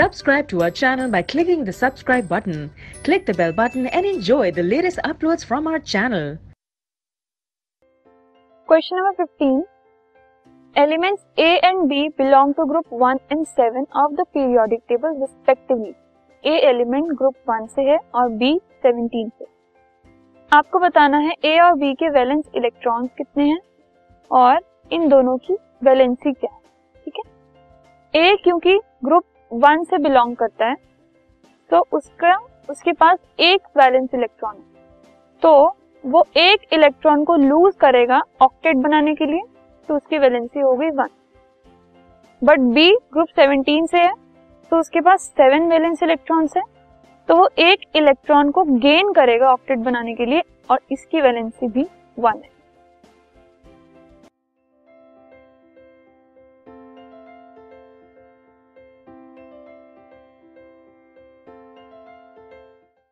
Subscribe to our channel by clicking the subscribe button. Click the bell button and enjoy the latest uploads from our channel. Question number 15. Elements A and B belong to group 1 and 7 of the periodic table respectively. A element group 1 से है और B 17 से आपको बताना है ए और B के valence electrons कितने हैं और इन दोनों की वैलेंसी क्या है ठीक है ए क्योंकि ग्रुप वन से बिलोंग करता है तो उसका, उसके पास एक वैलेंस इलेक्ट्रॉन है। तो वो एक इलेक्ट्रॉन को लूज करेगा ऑक्टेट बनाने के लिए तो उसकी वैलेंसी हो गई वन। बट बी ग्रुप 17 से है तो उसके पास सेवन वैलेंस इलेक्ट्रॉन्स है तो वो एक इलेक्ट्रॉन को गेन करेगा ऑक्टेट बनाने के लिए, और इसकी वैलेंसी भी वन है।